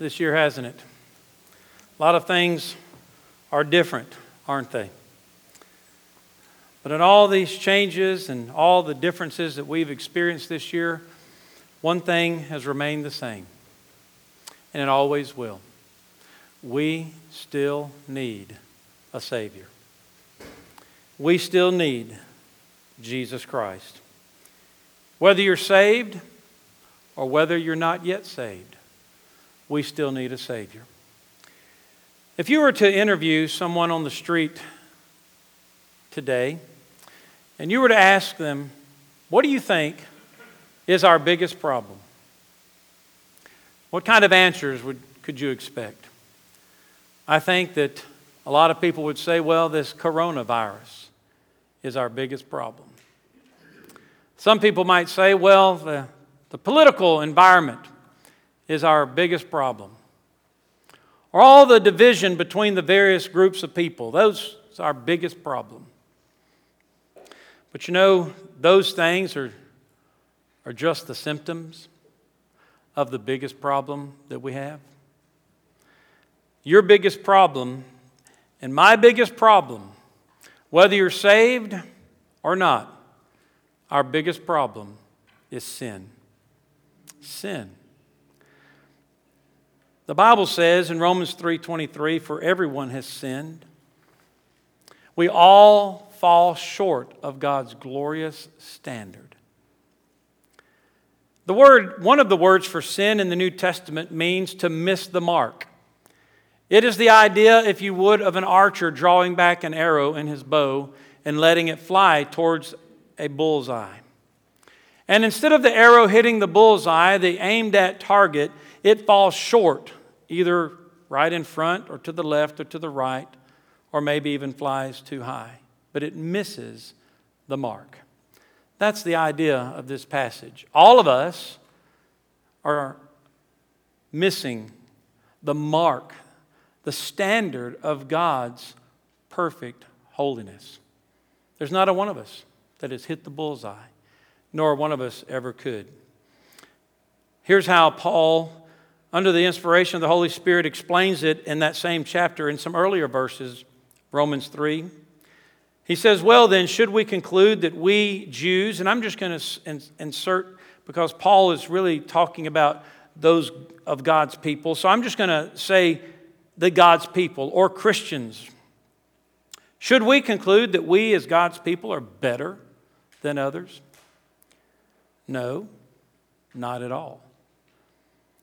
this year, hasn't it? A lot of things are different, aren't they? But in all these changes and all the differences that we've experienced this year, one thing has remained the same, and it always will. We still need a Savior. We still need Jesus Christ. Whether you're saved or whether you're not yet saved, we still need a Savior. If you were to interview someone on the street today and you were to ask them, What do you think is our biggest problem? What kind of answers would, could you expect? I think that a lot of people would say, Well, this coronavirus is our biggest problem. Some people might say, well, the, the political environment is our biggest problem. Or all the division between the various groups of people, those is our biggest problem. But you know, those things are, are just the symptoms of the biggest problem that we have. Your biggest problem and my biggest problem, whether you're saved or not, our biggest problem is sin. Sin. The Bible says in Romans 3:23 for everyone has sinned. We all fall short of God's glorious standard. The word one of the words for sin in the New Testament means to miss the mark. It is the idea if you would of an archer drawing back an arrow in his bow and letting it fly towards a bullseye. And instead of the arrow hitting the bullseye, the aimed at target, it falls short, either right in front or to the left or to the right, or maybe even flies too high. But it misses the mark. That's the idea of this passage. All of us are missing the mark, the standard of God's perfect holiness. There's not a one of us that has hit the bullseye, nor one of us ever could. Here's how Paul, under the inspiration of the Holy Spirit, explains it in that same chapter in some earlier verses, Romans 3. He says, Well, then, should we conclude that we Jews, and I'm just going to insert because Paul is really talking about those of God's people. So I'm just going to say the God's people or Christians. Should we conclude that we as God's people are better than others? No, not at all.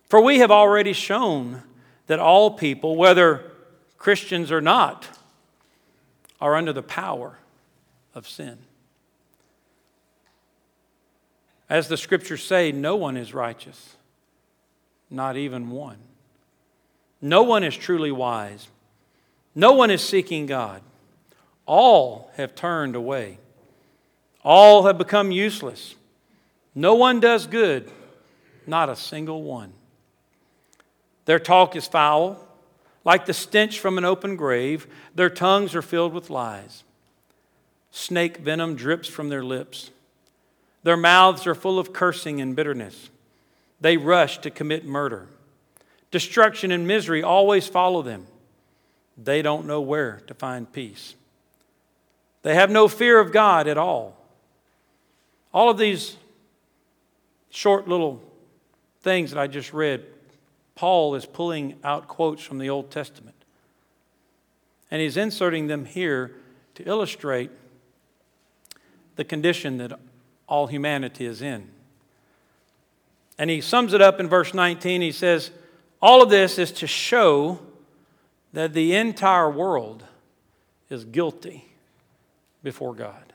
For we have already shown that all people, whether Christians or not, are under the power of sin. As the scriptures say, no one is righteous, not even one. No one is truly wise. No one is seeking God. All have turned away. All have become useless. No one does good, not a single one. Their talk is foul, like the stench from an open grave. Their tongues are filled with lies. Snake venom drips from their lips. Their mouths are full of cursing and bitterness. They rush to commit murder. Destruction and misery always follow them. They don't know where to find peace. They have no fear of God at all. All of these short little things that I just read, Paul is pulling out quotes from the Old Testament. And he's inserting them here to illustrate the condition that all humanity is in. And he sums it up in verse 19. He says, All of this is to show that the entire world is guilty before God.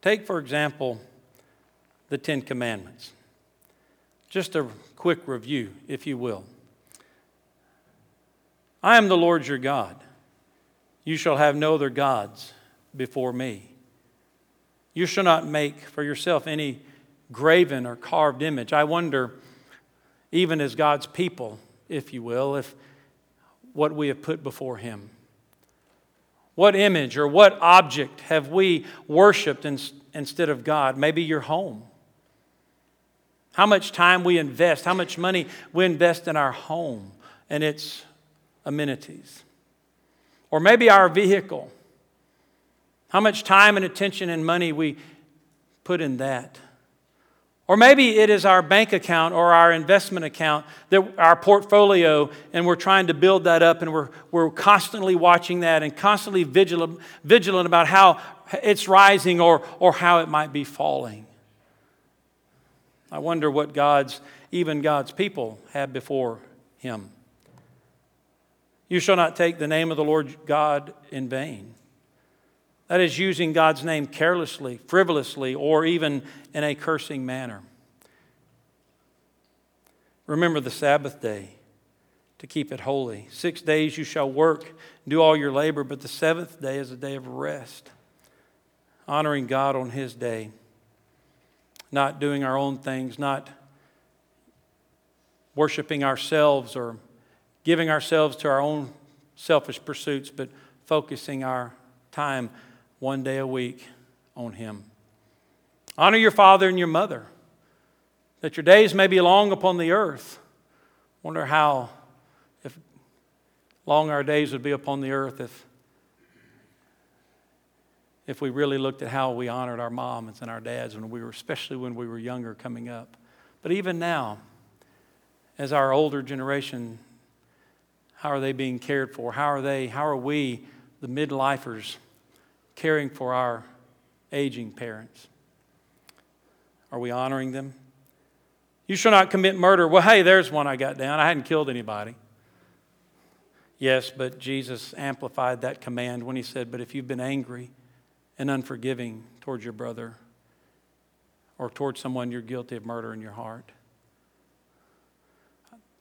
Take, for example, the Ten Commandments. Just a quick review, if you will. I am the Lord your God. You shall have no other gods before me. You shall not make for yourself any graven or carved image. I wonder, even as God's people, if you will, if what we have put before Him. What image or what object have we worshiped in, instead of God? Maybe your home. How much time we invest, how much money we invest in our home and its amenities. Or maybe our vehicle, how much time and attention and money we put in that. Or maybe it is our bank account or our investment account, that our portfolio, and we're trying to build that up, and we're, we're constantly watching that and constantly vigilant, vigilant about how it's rising or, or how it might be falling. I wonder what God's, even God's people, had before Him. You shall not take the name of the Lord God in vain. That is using God's name carelessly, frivolously, or even in a cursing manner. Remember the Sabbath day to keep it holy. Six days you shall work, do all your labor, but the seventh day is a day of rest, honoring God on His day, not doing our own things, not worshiping ourselves or giving ourselves to our own selfish pursuits, but focusing our time one day a week on Him. Honor your father and your mother, that your days may be long upon the earth. Wonder how, if long our days would be upon the earth if, if we really looked at how we honored our moms and our dads when we were, especially when we were younger coming up. But even now, as our older generation, how are they being cared for? How are they, how are we, the midlifers, caring for our aging parents? Are we honoring them? You shall not commit murder. Well, hey, there's one I got down. I hadn't killed anybody. Yes, but Jesus amplified that command when he said, But if you've been angry and unforgiving towards your brother or towards someone you're guilty of murder in your heart,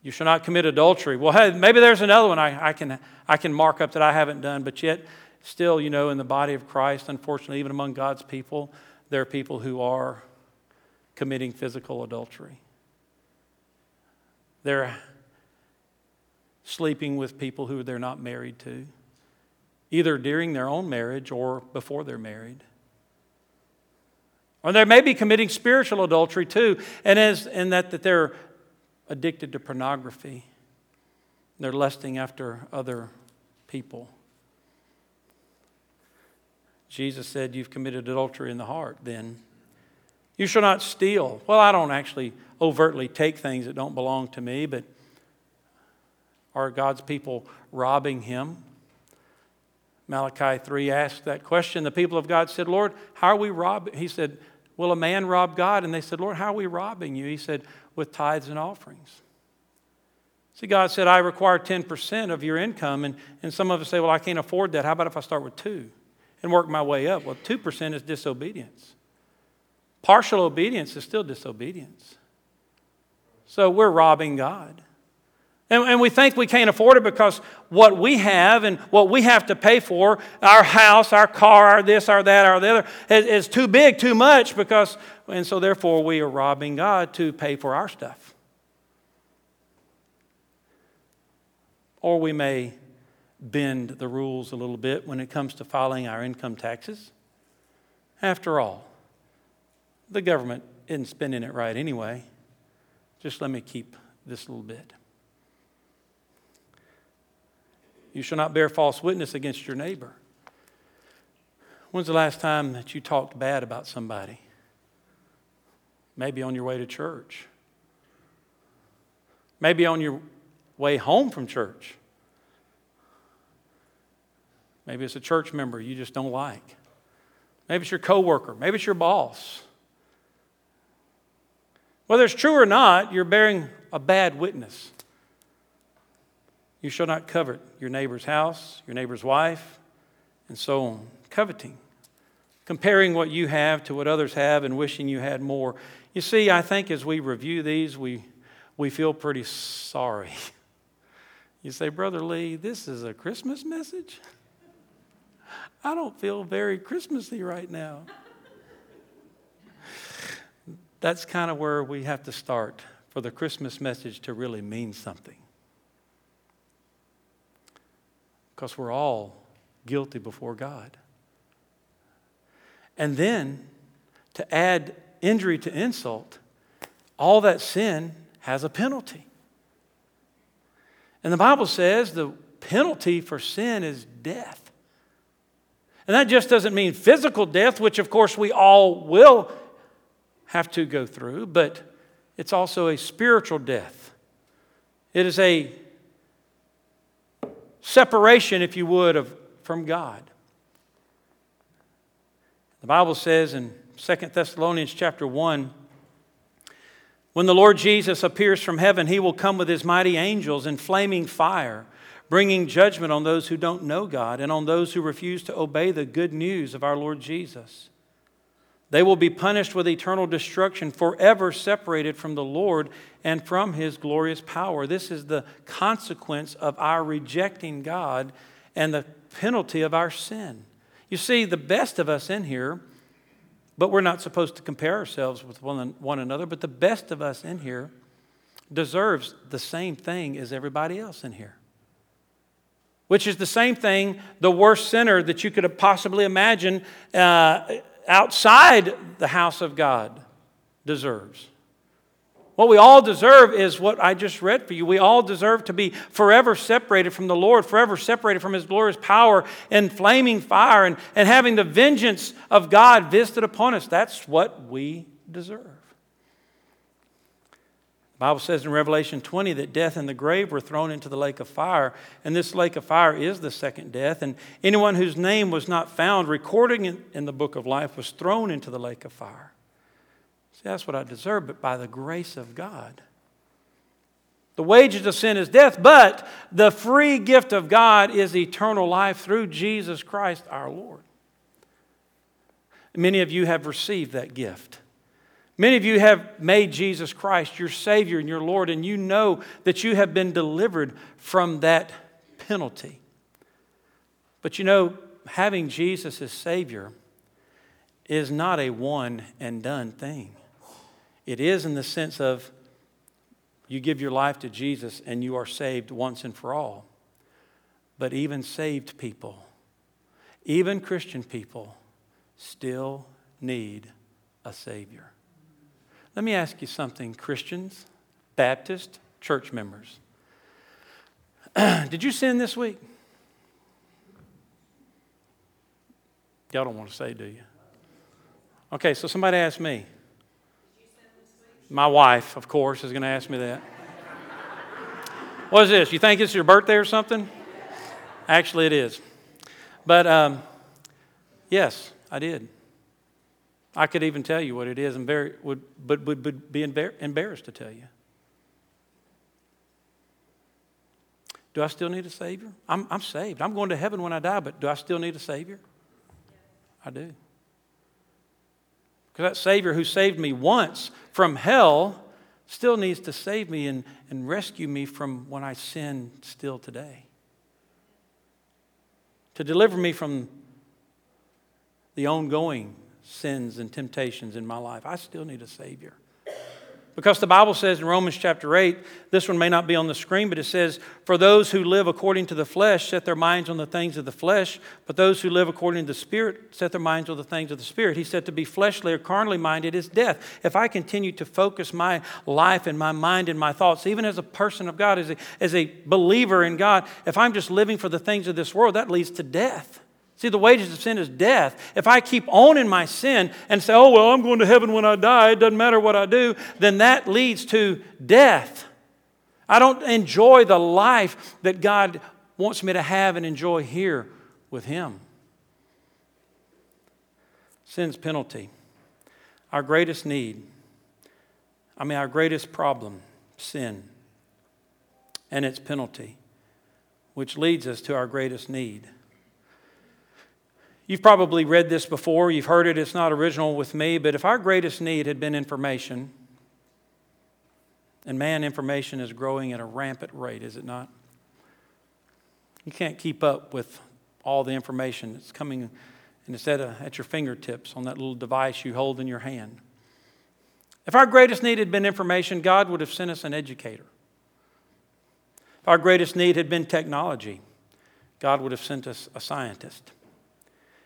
you shall not commit adultery. Well, hey, maybe there's another one I, I, can, I can mark up that I haven't done, but yet still, you know, in the body of Christ, unfortunately, even among God's people, there are people who are committing physical adultery. They're sleeping with people who they're not married to, either during their own marriage or before they're married. Or they may be committing spiritual adultery too, and as in that, that they're addicted to pornography. They're lusting after other people. Jesus said, You've committed adultery in the heart, then. You shall not steal. Well, I don't actually overtly take things that don't belong to me, but are God's people robbing Him? Malachi 3 asked that question. The people of God said, Lord, how are we robbing? He said, Will a man rob God? And they said, Lord, how are we robbing you? He said, With tithes and offerings. See, God said, I require 10% of your income. And, and some of us say, Well, I can't afford that. How about if I start with two? and work my way up. Well, 2% is disobedience. Partial obedience is still disobedience. So we're robbing God. And, and, we think we can't afford it because what we have and what we have to pay for, our house, our car, our this, our that, our the other, is, is too big, too much because, and so therefore we are robbing God to pay for our stuff. Or we may bend the rules a little bit when it comes to filing our income taxes. After all, the government isn't spending it right anyway. Just let me keep this little bit. You shall not bear false witness against your neighbor. When's the last time that you talked bad about somebody? Maybe on your way to church. Maybe on your way home from church. Maybe it's a church member you just don't like. Maybe it's your coworker. Maybe it's your boss. Whether it's true or not, you're bearing a bad witness. You shall not covet your neighbor's house, your neighbor's wife, and so on. Coveting. Comparing what you have to what others have and wishing you had more. You see, I think as we review these, we, we feel pretty sorry. You say, Brother Lee, this is a Christmas message? I don't feel very Christmassy right now. That's kind of where we have to start for the Christmas message to really mean something. Because we're all guilty before God. And then to add injury to insult, all that sin has a penalty. And the Bible says the penalty for sin is death. And that just doesn't mean physical death, which of course we all will have to go through, but it's also a spiritual death. It is a separation, if you would, of, from God. The Bible says in 2 Thessalonians chapter 1 when the Lord Jesus appears from heaven, he will come with his mighty angels in flaming fire, bringing judgment on those who don't know God and on those who refuse to obey the good news of our Lord Jesus. They will be punished with eternal destruction, forever separated from the Lord and from his glorious power. This is the consequence of our rejecting God and the penalty of our sin. You see, the best of us in here but we're not supposed to compare ourselves with one, one another. But the best of us in here deserves the same thing as everybody else in here, which is the same thing the worst sinner that you could possibly imagine uh, outside the house of God deserves. What we all deserve is what I just read for you. We all deserve to be forever separated from the Lord, forever separated from His glorious power and flaming fire and, and having the vengeance of God visited upon us. That's what we deserve. Bible says in Revelation 20 that death and the grave were thrown into the lake of fire, and this lake of fire is the second death. And anyone whose name was not found recorded in, in the book of life was thrown into the lake of fire. See, that's what I deserve, but by the grace of God. The wages of sin is death, but the free gift of God is eternal life through Jesus Christ our Lord. Many of you have received that gift. Many of you have made Jesus Christ your Savior and your Lord, and you know that you have been delivered from that penalty. But you know, having Jesus as Savior is not a one and done thing. It is in the sense of you give your life to Jesus and you are saved once and for all. But even saved people, even Christian people, still need a Savior. Let me ask you something, Christians, Baptist, church members. Did you sin this week? Y'all don't want to say, do you? Okay, so somebody asked me. My wife, of course, is going to ask me that. what is this? You think it's your birthday or something? Actually, it is. But um, yes, I did. I could even tell you what it is, and very, would, but would, would be embarrassed to tell you. Do I still need a Savior? I'm, I'm saved. I'm going to heaven when I die, but do I still need a Savior? I do. Because that Savior who saved me once from hell still needs to save me and, and rescue me from when I sin still today. To deliver me from the ongoing sins and temptations in my life. I still need a Savior. Because the Bible says in Romans chapter 8, this one may not be on the screen, but it says, For those who live according to the flesh set their minds on the things of the flesh, but those who live according to the Spirit set their minds on the things of the Spirit. He said to be fleshly or carnally minded is death. If I continue to focus my life and my mind and my thoughts, even as a person of God, as a, as a believer in God, if I'm just living for the things of this world, that leads to death. See, the wages of sin is death. If I keep on in my sin and say, oh, well, I'm going to heaven when I die, it doesn't matter what I do, then that leads to death. I don't enjoy the life that God wants me to have and enjoy here with Him. Sin's penalty. Our greatest need, I mean, our greatest problem, sin, and its penalty, which leads us to our greatest need. You've probably read this before, you've heard it, it's not original with me, but if our greatest need had been information, and man, information is growing at a rampant rate, is it not? You can't keep up with all the information that's coming and it's at, your fingertips on that little device you hold in your hand. If our greatest need had been information, God would have sent us an educator. If our greatest need had been technology, God would have sent us a scientist.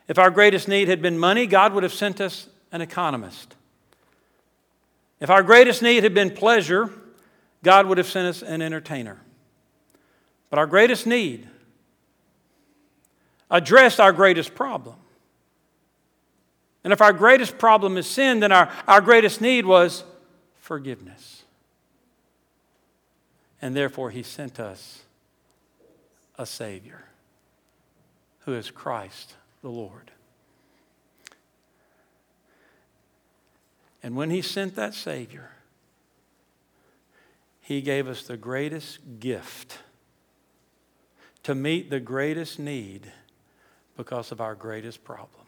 If our greatest need had been money, God would have sent us an economist. If our greatest need had been pleasure, God would have sent us an entertainer. But our greatest need addressed our greatest problem. And if our greatest problem is sin, then our, our greatest need was forgiveness. And therefore, He sent us a Savior who is Christ the Lord. And when He sent that Savior, He gave us the greatest gift to meet the greatest need because of our greatest problem.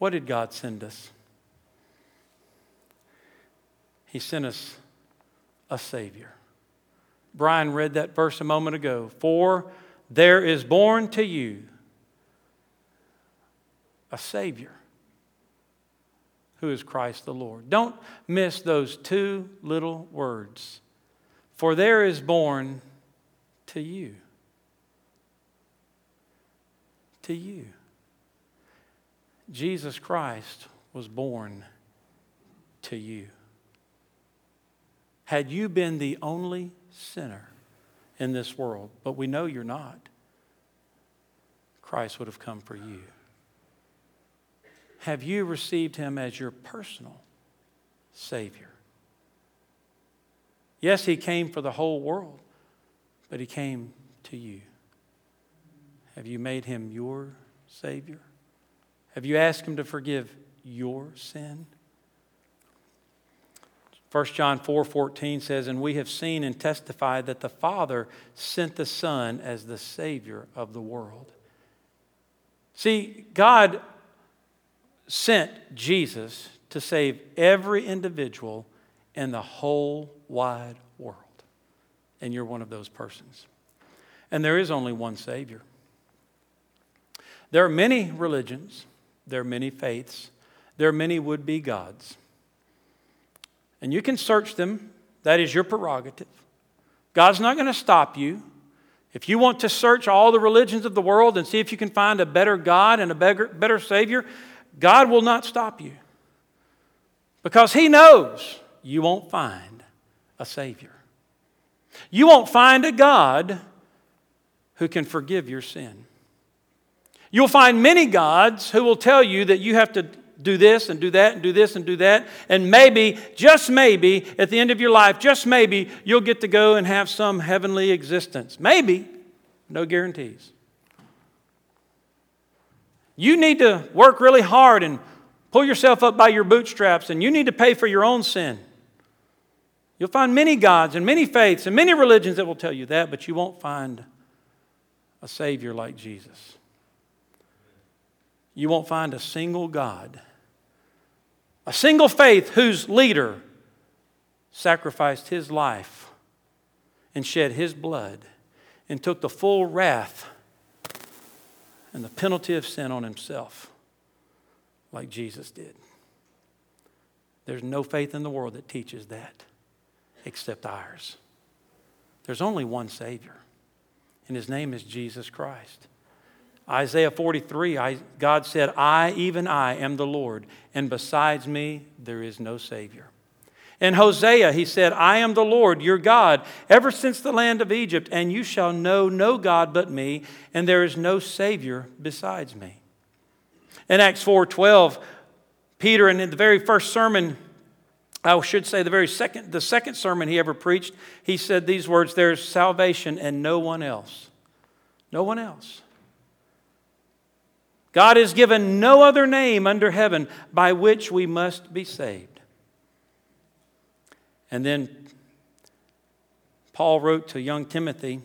What did God send us? He sent us a Savior. Brian read that verse a moment ago. For there is born to you a Savior who is Christ the Lord. Don't miss those two little words. For there is born to you. To you. Jesus Christ was born to you. Had you been the only sinner in this world, but we know you're not, Christ would have come for you. Have you received him as your personal Savior? Yes, he came for the whole world, but he came to you. Have you made him your Savior? Have you asked Him to forgive your sin? 1 John 4 14 says, And we have seen and testified that the Father sent the Son as the Savior of the world. See, God sent Jesus to save every individual in the whole wide world. And you're one of those persons. And there is only one Savior. There are many religions, there are many faiths, there are many would be gods. And you can search them, that is your prerogative. God's not going to stop you. If you want to search all the religions of the world and see if you can find a better God and a better, better Savior, God will not stop you. Because He knows you won't find a Savior. You won't find a God who can forgive your sin. You'll find many gods who will tell you that you have to do this and do that and do this and do that. And maybe, just maybe, at the end of your life, just maybe, you'll get to go and have some heavenly existence. Maybe. No guarantees. You need to work really hard and pull yourself up by your bootstraps, and you need to pay for your own sin. You'll find many gods and many faiths and many religions that will tell you that, but you won't find a Savior like Jesus you won't find a single God, a single faith whose leader sacrificed his life and shed his blood and took the full wrath and the penalty of sin on himself like Jesus did. There's no faith in the world that teaches that except ours. There's only one Savior, and his name is Jesus Christ. Isaiah 43, I, God said, I, even I, am the Lord, and besides me there is no Savior. In Hosea, he said, I am the Lord, your God, ever since the land of Egypt, and you shall know no God but me, and there is no Savior besides me. In Acts 4:12, Peter, in the very first sermon, I should say the very second, the second sermon he ever preached, he said these words: There's salvation and no one else. No one else. God has given no other name under heaven by which we must be saved. And then Paul wrote to young Timothy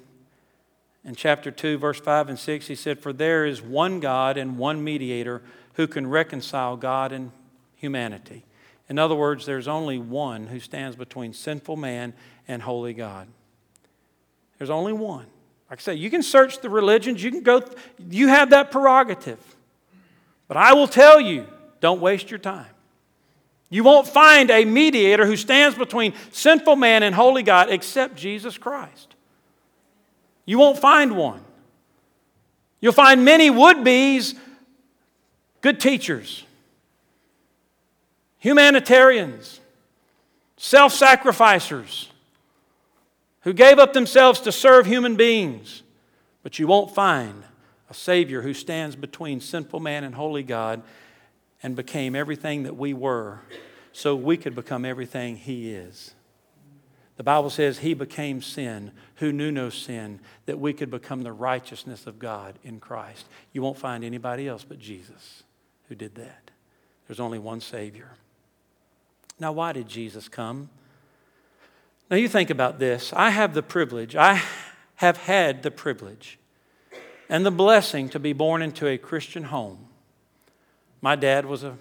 in chapter 2, verse 5 and 6, he said, For there is one God and one mediator who can reconcile God and humanity. In other words, there's only one who stands between sinful man and holy God. There's only one. Like I say, you can search the religions, you can go, you have that prerogative. But I will tell you don't waste your time. You won't find a mediator who stands between sinful man and holy God except Jesus Christ. You won't find one. You'll find many would be's good teachers, humanitarians, self sacrificers who gave up themselves to serve human beings. But you won't find a Savior who stands between sinful man and holy God and became everything that we were so we could become everything He is. The Bible says He became sin who knew no sin that we could become the righteousness of God in Christ. You won't find anybody else but Jesus who did that. There's only one Savior. Now, why did Jesus come? Now, you think about this. I have the privilege, I have had the privilege and the blessing to be born into a Christian home. My dad was a.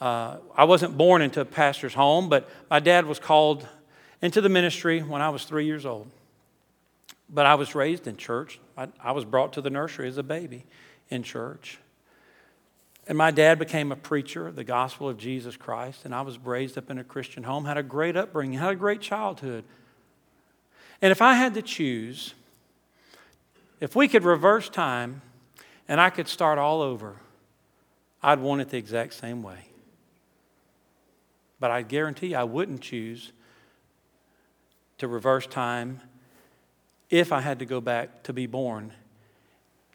Uh, I wasn't born into a pastor's home, but my dad was called into the ministry when I was three years old. But I was raised in church. I, I was brought to the nursery as a baby in church. And my dad became a preacher of the gospel of Jesus Christ, and I was raised up in a Christian home, had a great upbringing, had a great childhood. And if I had to choose, if we could reverse time and I could start all over, I'd want it the exact same way. But I guarantee I wouldn't choose to reverse time if I had to go back to be born,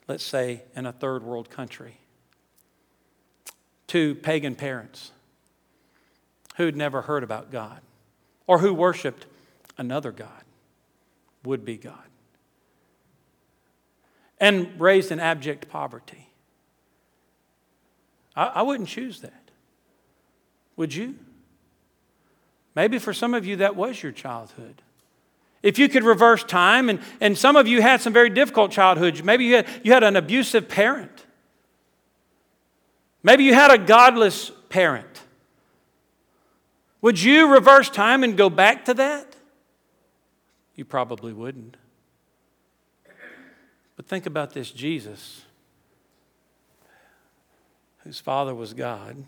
let's say, in a third world country to pagan parents who'd never heard about God or who worshiped another God, would be God, and raised in abject poverty. I, I wouldn't choose that. Would you? Maybe for some of you that was your childhood. If you could reverse time, and, and some of you had some very difficult childhoods, maybe you had, you had an abusive parent. Maybe you had a godless parent. Would you reverse time and go back to that? You probably wouldn't. But think about this Jesus, whose father was God,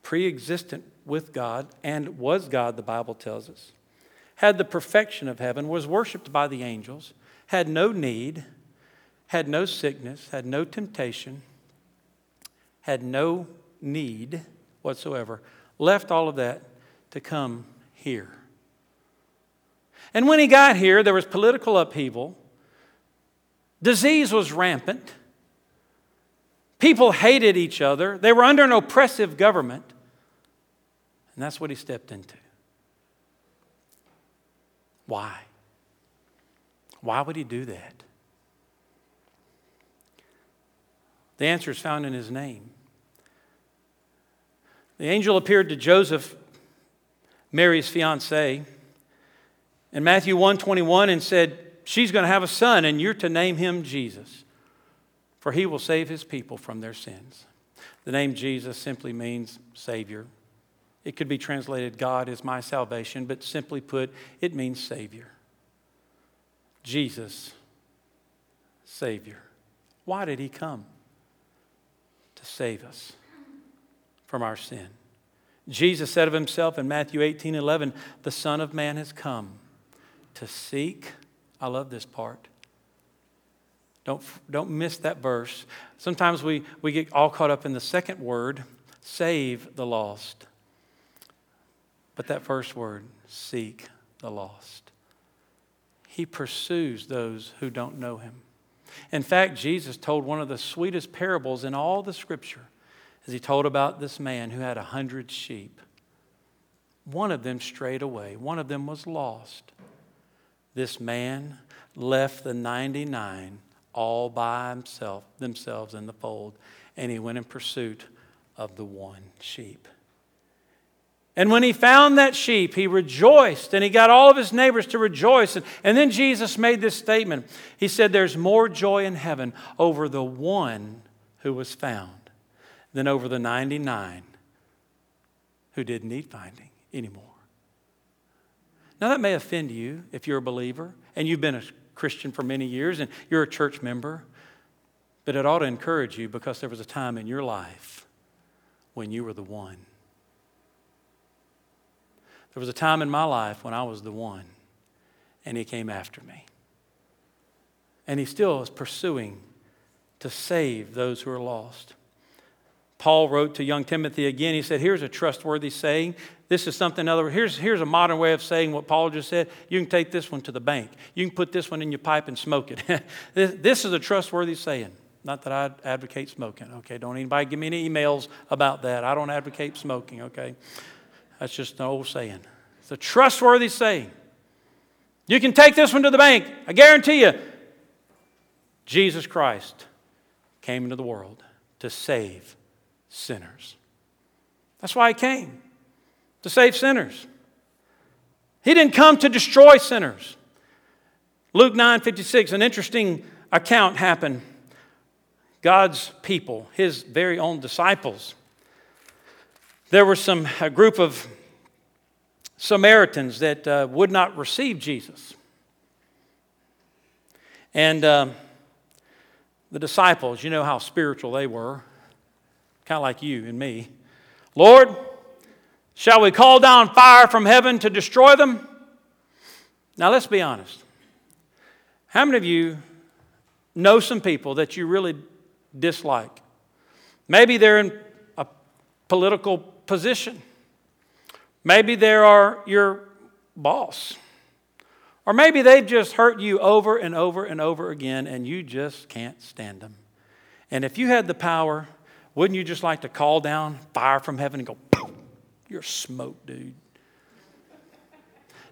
pre existent with God, and was God, the Bible tells us, had the perfection of heaven, was worshiped by the angels, had no need, had no sickness, had no temptation had no need whatsoever, left all of that to come here. And when he got here, there was political upheaval, disease was rampant, people hated each other, they were under an oppressive government, and that's what he stepped into. Why? Why would he do that? The answer is found in his name. The angel appeared to Joseph, Mary's fiance, in Matthew 121 and said, She's going to have a son, and you're to name him Jesus, for he will save his people from their sins. The name Jesus simply means Savior. It could be translated, God is my salvation, but simply put, it means Savior. Jesus, Savior. Why did he come? To save us from our sin. Jesus said of himself in Matthew 18 11, The Son of Man has come to seek. I love this part. Don't, don't miss that verse. Sometimes we, we get all caught up in the second word, save the lost. But that first word, seek the lost. He pursues those who don't know him. In fact, Jesus told one of the sweetest parables in all the scripture as he told about this man who had a hundred sheep. One of them strayed away, one of them was lost. This man left the 99 all by himself, themselves in the fold, and he went in pursuit of the one sheep. And when he found that sheep, he rejoiced and he got all of his neighbors to rejoice. And, and then Jesus made this statement He said, There's more joy in heaven over the one who was found than over the 99 who didn't need finding anymore. Now, that may offend you if you're a believer and you've been a Christian for many years and you're a church member, but it ought to encourage you because there was a time in your life when you were the one. There was a time in my life when I was the one, and He came after me. And He still is pursuing to save those who are lost. Paul wrote to young Timothy again. He said, Here's a trustworthy saying. This is something other. Here's, here's a modern way of saying what Paul just said. You can take this one to the bank. You can put this one in your pipe and smoke it. this, this is a trustworthy saying. Not that I advocate smoking, okay? Don't anybody give me any emails about that. I don't advocate smoking, okay? That's just an old saying. It's a trustworthy saying. You can take this one to the bank. I guarantee you, Jesus Christ came into the world to save sinners. That's why he came, to save sinners. He didn't come to destroy sinners. Luke 9 56, an interesting account happened. God's people, his very own disciples. There were some, a group of Samaritans that uh, would not receive Jesus. And uh, the disciples, you know how spiritual they were, kind of like you and me. Lord, shall we call down fire from heaven to destroy them? Now, let's be honest. How many of you know some people that you really dislike? Maybe they're in a political position. Maybe they are your boss. Or maybe they've just hurt you over and over and over again and you just can't stand them. And if you had the power, wouldn't you just like to call down fire from heaven and go, you're smoked, dude?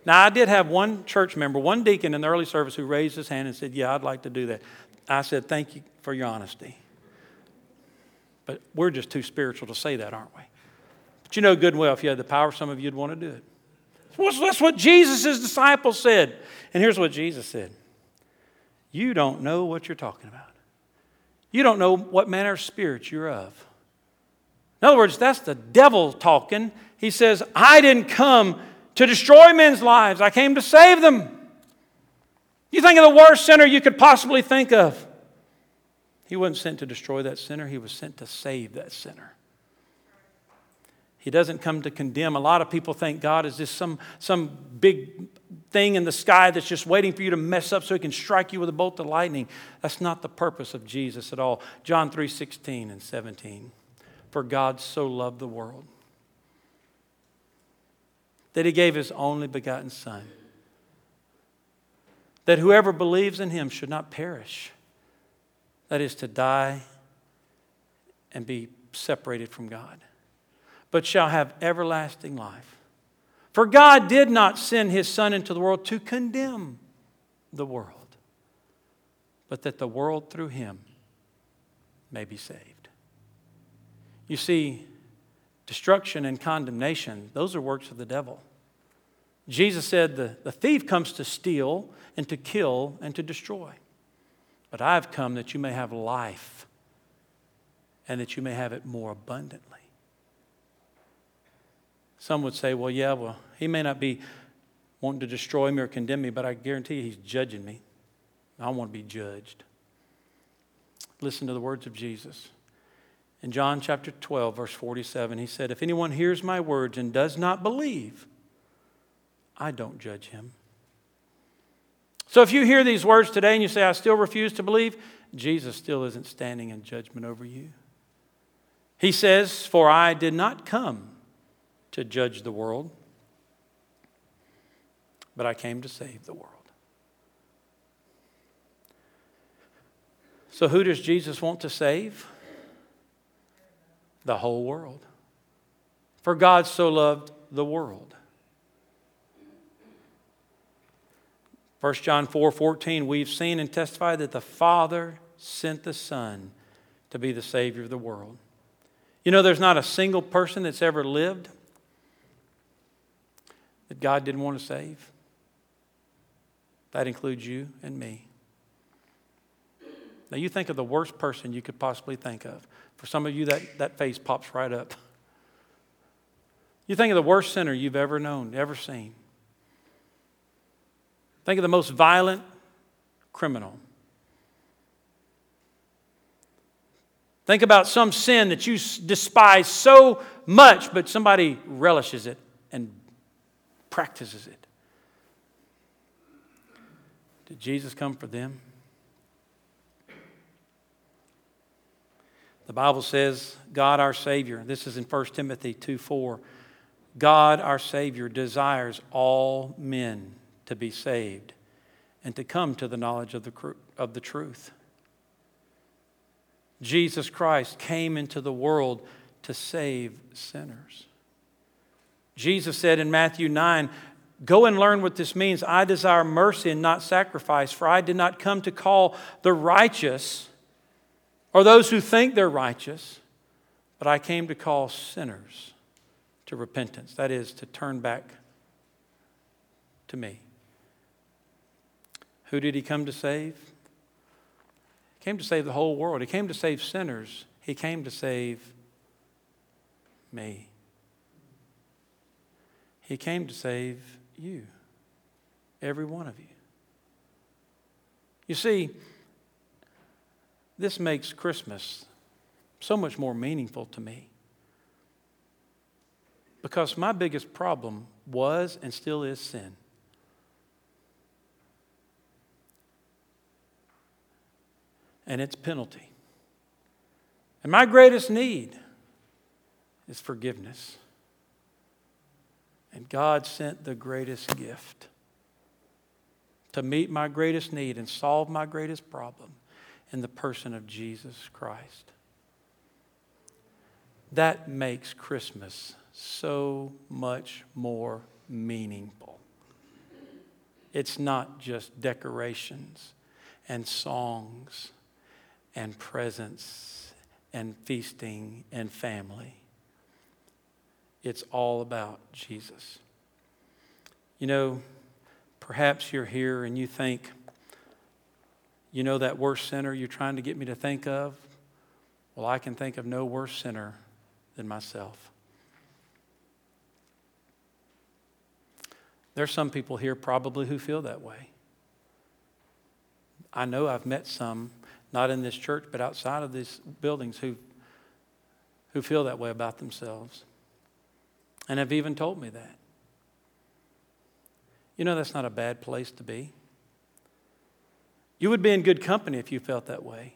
Now, I did have one church member, one deacon in the early service who raised his hand and said, Yeah, I'd like to do that. I said, Thank you for your honesty. But we're just too spiritual to say that, aren't we? But you know good and well, if you had the power, some of you'd want to do it. That's what Jesus' disciples said. And here's what Jesus said You don't know what you're talking about. You don't know what manner of spirit you're of. In other words, that's the devil talking. He says, I didn't come to destroy men's lives, I came to save them. You think of the worst sinner you could possibly think of. He wasn't sent to destroy that sinner, he was sent to save that sinner. He doesn't come to condemn. A lot of people think God is just some, some big thing in the sky that's just waiting for you to mess up so he can strike you with a bolt of lightning. That's not the purpose of Jesus at all. John 3 16 and 17. For God so loved the world that he gave his only begotten Son, that whoever believes in him should not perish, that is, to die and be separated from God but shall have everlasting life. For God did not send his Son into the world to condemn the world, but that the world through him may be saved. You see, destruction and condemnation, those are works of the devil. Jesus said, The, the thief comes to steal and to kill and to destroy. But I've come that you may have life and that you may have it more abundantly. Some would say, well, yeah, well, he may not be wanting to destroy me or condemn me, but I guarantee you he's judging me. I want to be judged. Listen to the words of Jesus. In John chapter 12, verse 47, he said, If anyone hears my words and does not believe, I don't judge him. So if you hear these words today and you say, I still refuse to believe, Jesus still isn't standing in judgment over you. He says, For I did not come to judge the world, but I came to save the world. So, who does Jesus want to save? The whole world. For God so loved the world. 1 John 4 14, we've seen and testified that the Father sent the Son to be the Savior of the world. You know, there's not a single person that's ever lived that God didn't want to save. That includes you and me. Now, you think of the worst person you could possibly think of. For some of you, that, that face pops right up. You think of the worst sinner you've ever known, ever seen. Think of the most violent criminal. Think about some sin that you despise so much, but somebody relishes it and practices it. Did Jesus come for them? The Bible says, God our Savior, this is in 1 Timothy 2 4. God our Savior desires all men to be saved and to come to the knowledge of the, of the truth. Jesus Christ came into the world to save sinners. Jesus said in Matthew 9, Go and learn what this means. I desire mercy and not sacrifice, for I did not come to call the righteous or those who think they're righteous, but I came to call sinners to repentance. That is, to turn back to me. Who did he come to save? He came to save the whole world. He came to save sinners. He came to save me. He came to save you, every one of you. You see, this makes Christmas so much more meaningful to me. Because my biggest problem was and still is sin. And its penalty. And my greatest need is forgiveness. And God sent the greatest gift to meet my greatest need and solve my greatest problem in the person of Jesus Christ. That makes Christmas so much more meaningful. It's not just decorations and songs and presents and feasting and family. It's all about Jesus. You know, perhaps you're here and you think, you know that worst sinner you're trying to get me to think of? Well, I can think of no worse sinner than myself. There's some people here probably who feel that way. I know I've met some, not in this church, but outside of these buildings, who, who feel that way about themselves and have even told me that. You know, that's not a bad place to be. You would be in good company if you felt that way.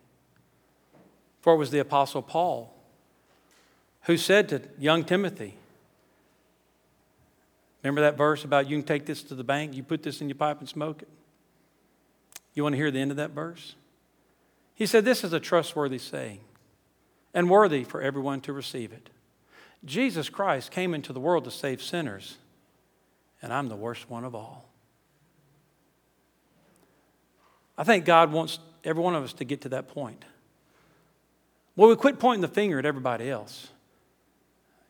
For it was the Apostle Paul who said to young Timothy, Remember that verse about you can take this to the bank, you put this in your pipe and smoke it? You want to hear the end of that verse? He said, This is a trustworthy saying and worthy for everyone to receive it. Jesus Christ came into the world to save sinners, and I'm the worst one of all. I think God wants every one of us to get to that point. Well, we quit pointing the finger at everybody else.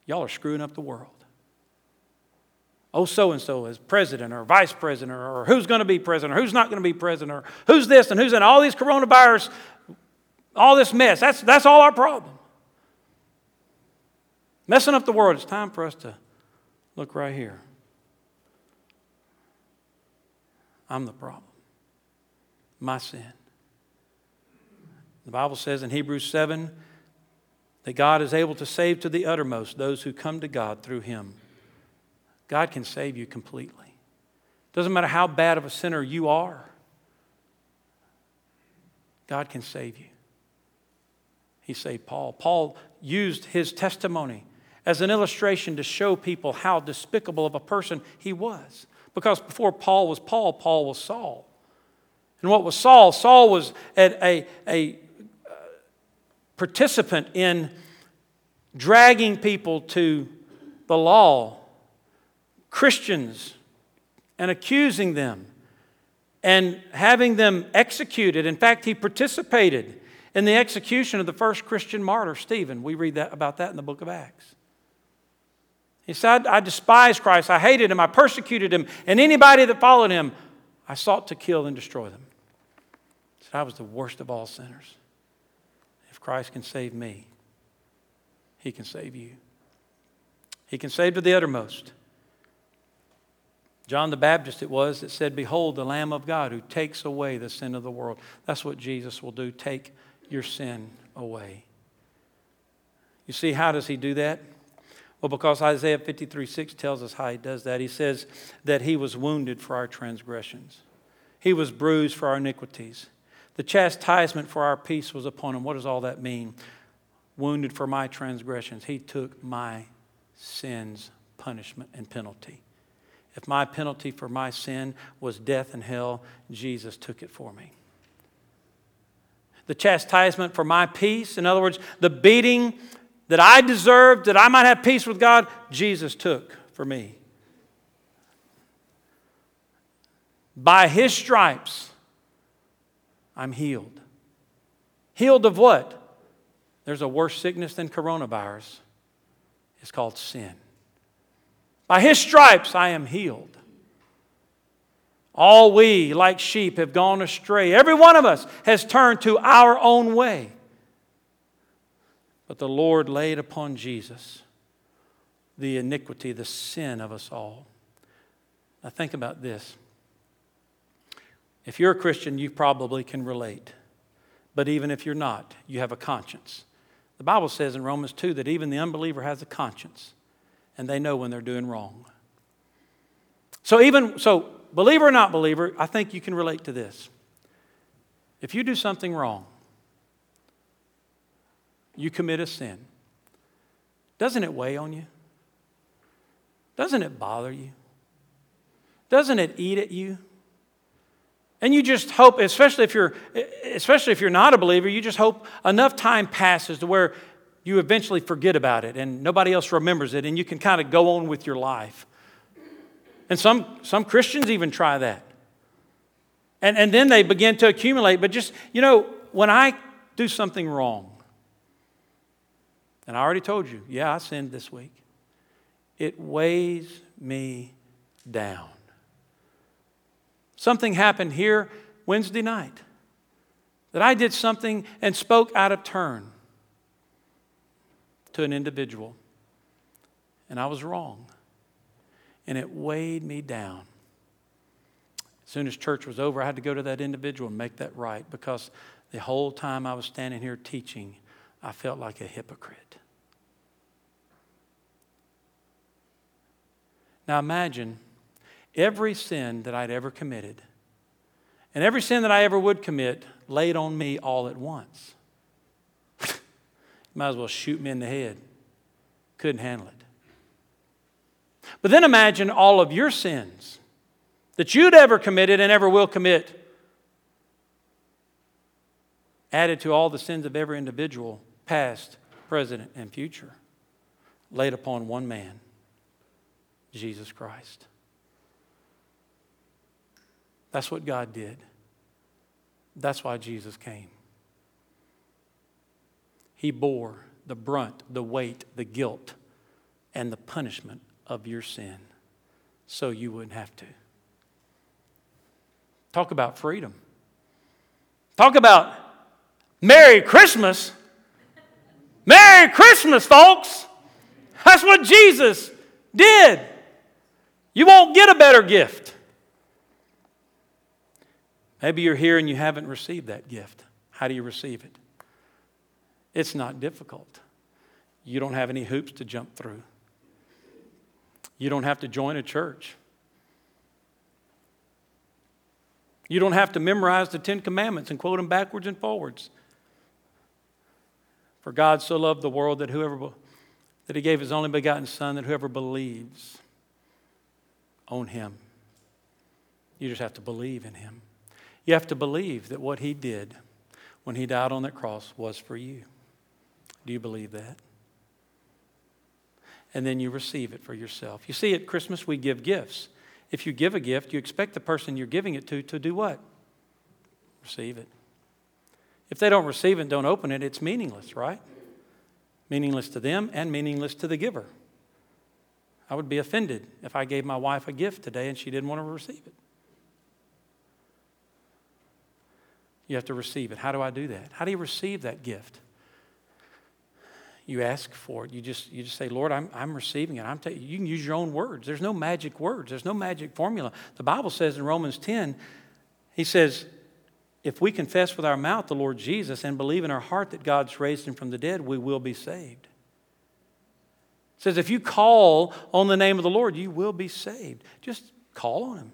Y'all are screwing up the world. Oh, so and so is president or vice president, or who's going to be president, or who's not going to be president, or who's this and who's that. All these coronavirus, all this mess. That's, that's all our problem. Messing up the world. It's time for us to look right here. I'm the problem my sin. The Bible says in Hebrews 7 that God is able to save to the uttermost those who come to God through Him. God can save you completely. Doesn't matter how bad of a sinner you are, God can save you. He saved Paul. Paul used his testimony as an illustration to show people how despicable of a person he was. Because before Paul was Paul, Paul was Saul. And what was Saul? Saul was a, a, a uh, participant in dragging people to the law, Christians, and accusing them and having them executed. In fact, he participated in the execution of the first Christian martyr, Stephen. We read that, about that in the book of Acts. He said, I despised Christ. I hated him. I persecuted him. And anybody that followed him, I sought to kill and destroy them. He said, I was the worst of all sinners. If Christ can save me, he can save you. He can save to the uttermost. John the Baptist, it was, that said, Behold, the Lamb of God who takes away the sin of the world. That's what Jesus will do take your sin away. You see, how does he do that? Well, because Isaiah 53 6 tells us how he does that. He says that he was wounded for our transgressions, he was bruised for our iniquities. The chastisement for our peace was upon him. What does all that mean? wounded for my transgressions. He took my sins, punishment, and penalty. If my penalty for my sin was death and hell, Jesus took it for me. The chastisement for my peace, in other words, the beating that I deserved, that I might have peace with God, Jesus took for me. By his stripes, I'm healed. Healed of what? There's a worse sickness than coronavirus. It's called sin. By his stripes I am healed. All we, like sheep, have gone astray. Every one of us has turned to our own way. But the Lord laid upon Jesus the iniquity, the sin of us all. Now, think about this. If you're a Christian, you probably can relate. But even if you're not, you have a conscience. The Bible says in Romans 2 that even the unbeliever has a conscience and they know when they're doing wrong. So, even so, believer or not believer, I think you can relate to this. If you do something wrong, you commit a sin, doesn't it weigh on you? Doesn't it bother you? Doesn't it eat at you? And you just hope, especially if you're, especially if you're not a believer, you just hope enough time passes to where you eventually forget about it and nobody else remembers it and you can kind of go on with your life. And some, some Christians even try that. And, and then they begin to accumulate. But just, you know, when I do something wrong, and I already told you, yeah, I sinned this week, it weighs me down. Something happened here Wednesday night that I did something and spoke out of turn to an individual. And I was wrong. And it weighed me down. As soon as church was over, I had to go to that individual and make that right because the whole time I was standing here teaching, I felt like a hypocrite. Now imagine every sin that I'd ever committed and every sin that I ever would commit laid on me all at once. Might as well shoot me in the head. Couldn't handle it. But then imagine all of your sins that you'd ever committed and ever will commit, added to all the sins of every individual, past, present, and future, laid upon one man, Jesus Christ. That's what God did. That's why Jesus came. He bore the brunt, the weight, the guilt, and the punishment of your sin so you wouldn't have to. Talk about freedom. Talk about Merry Christmas. Merry Christmas, folks. That's what Jesus did. You won't get a better gift. Maybe you're here and you haven't received that gift. How do you receive it? It's not difficult. You don't have any hoops to jump through. You don't have to join a church. You don't have to memorize the Ten Commandments and quote them backwards and forwards. For God so loved the world that whoever that he gave his only begotten son that whoever believes on him. You just have to believe in him. You have to believe that what he did when he died on that cross was for you. Do you believe that? And then you receive it for yourself. You see, at Christmas, we give gifts. If you give a gift, you expect the person you're giving it to to do what? Receive it. If they don't receive it and don't open it, it's meaningless, right? Meaningless to them and meaningless to the giver. I would be offended if I gave my wife a gift today and she didn't want to receive it. You have to receive it. How do I do that? How do you receive that gift? you ask for it. You just, you just say, Lord, I'm, I'm receiving it. I'm ta- you can use your own words. There's no magic words, there's no magic formula. The Bible says in Romans 10, he says, if we confess with our mouth the Lord Jesus and believe in our heart that God's raised him from the dead, we will be saved. It says, if you call on the name of the Lord, you will be saved. Just call on him.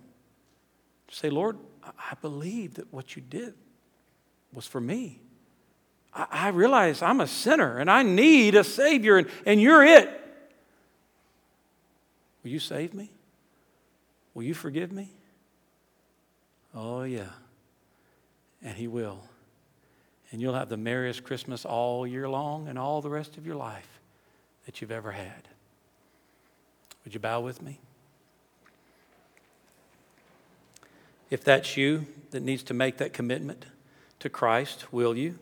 Say, Lord, I believe that what you did was for me. I, I realize I'm a sinner and I need a Savior, and, and you're it. Will you save me? Will you forgive me? Oh, yeah. And He will. And you'll have the merriest Christmas all year long and all the rest of your life that you've ever had. Would you bow with me? If that's you that needs to make that commitment to Christ, will you?